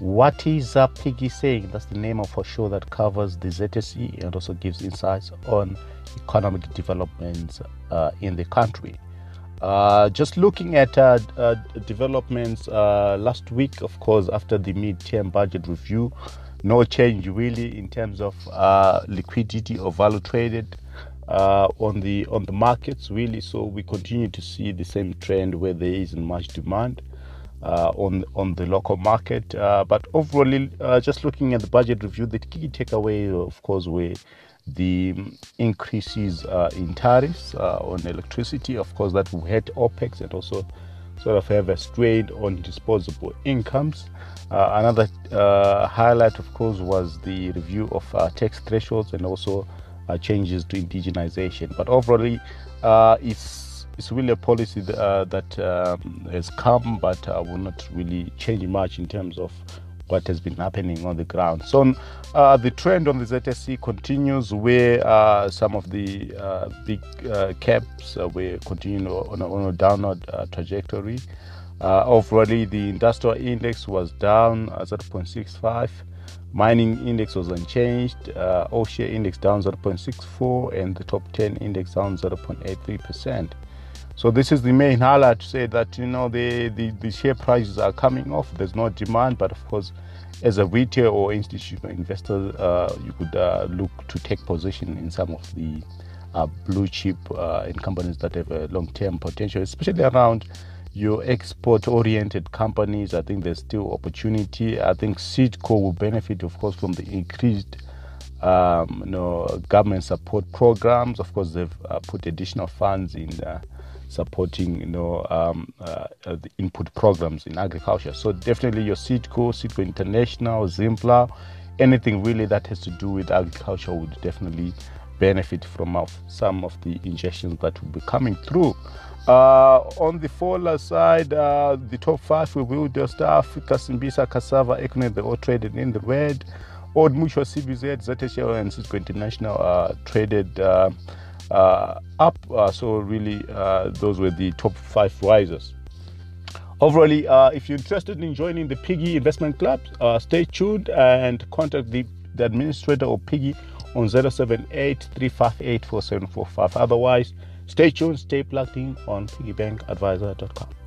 What is uh, Piggy saying? That's the name of a show that covers the ZSE and also gives insights on economic developments uh, in the country. Uh, just looking at uh, uh, developments uh, last week, of course, after the mid-term budget review, no change really in terms of uh, liquidity or value traded on the on the markets really. So we continue to see the same trend where there isn't much demand. Uh, on on the local market. Uh, but overall, uh, just looking at the budget review, the key takeaway, of course, were the increases in tariffs on electricity. Of course, that will hit OPEX and also sort of have a strain on disposable incomes. Uh, another uh, highlight, of course, was the review of uh, tax thresholds and also changes to indigenization. But overall, it's it's really a policy that, uh, that um, has come, but uh, will not really change much in terms of what has been happening on the ground. So uh, the trend on the ZSE continues where uh, some of the uh, big uh, caps uh, were continuing on a, on a downward trajectory. overall, the industrial index was down 0.65. Mining index was unchanged. all share index down 0.64, and the top 10 index down 0.83 percent. So this is the main highlight to say that you know the, the, the share prices are coming off. There's no demand, but of course, as a retail or institutional investor, uh, you could uh, look to take position in some of the uh, blue chip uh, in companies that have a long-term potential, especially around your export-oriented companies. I think there's still opportunity. I think Seedco will benefit, of course, from the increased um, you know, government support programs. Of course, they've uh, put additional funds in uh, supporting you know um, uh, uh, the input programs in agriculture. So definitely your Seedco, Seedco International, Zimplow, anything really that has to do with agriculture would definitely benefit from some of the injections that will be coming through. Uh, on the Fola side, uh, the top five will do stuff. Kasimbisa, Cassava, Econet, they all traded in the red. Old Mutual CBZ, ZHL, and Seedco International uh, traded uh, uh, up. Uh, so really, uh, those were the top five risers. Overall, if you're interested in joining the Piggy Investment Club, stay tuned and contact the, the administrator of Piggy on 078 358 4745. Otherwise, stay tuned, stay plugged in on piggybankadvisor.com.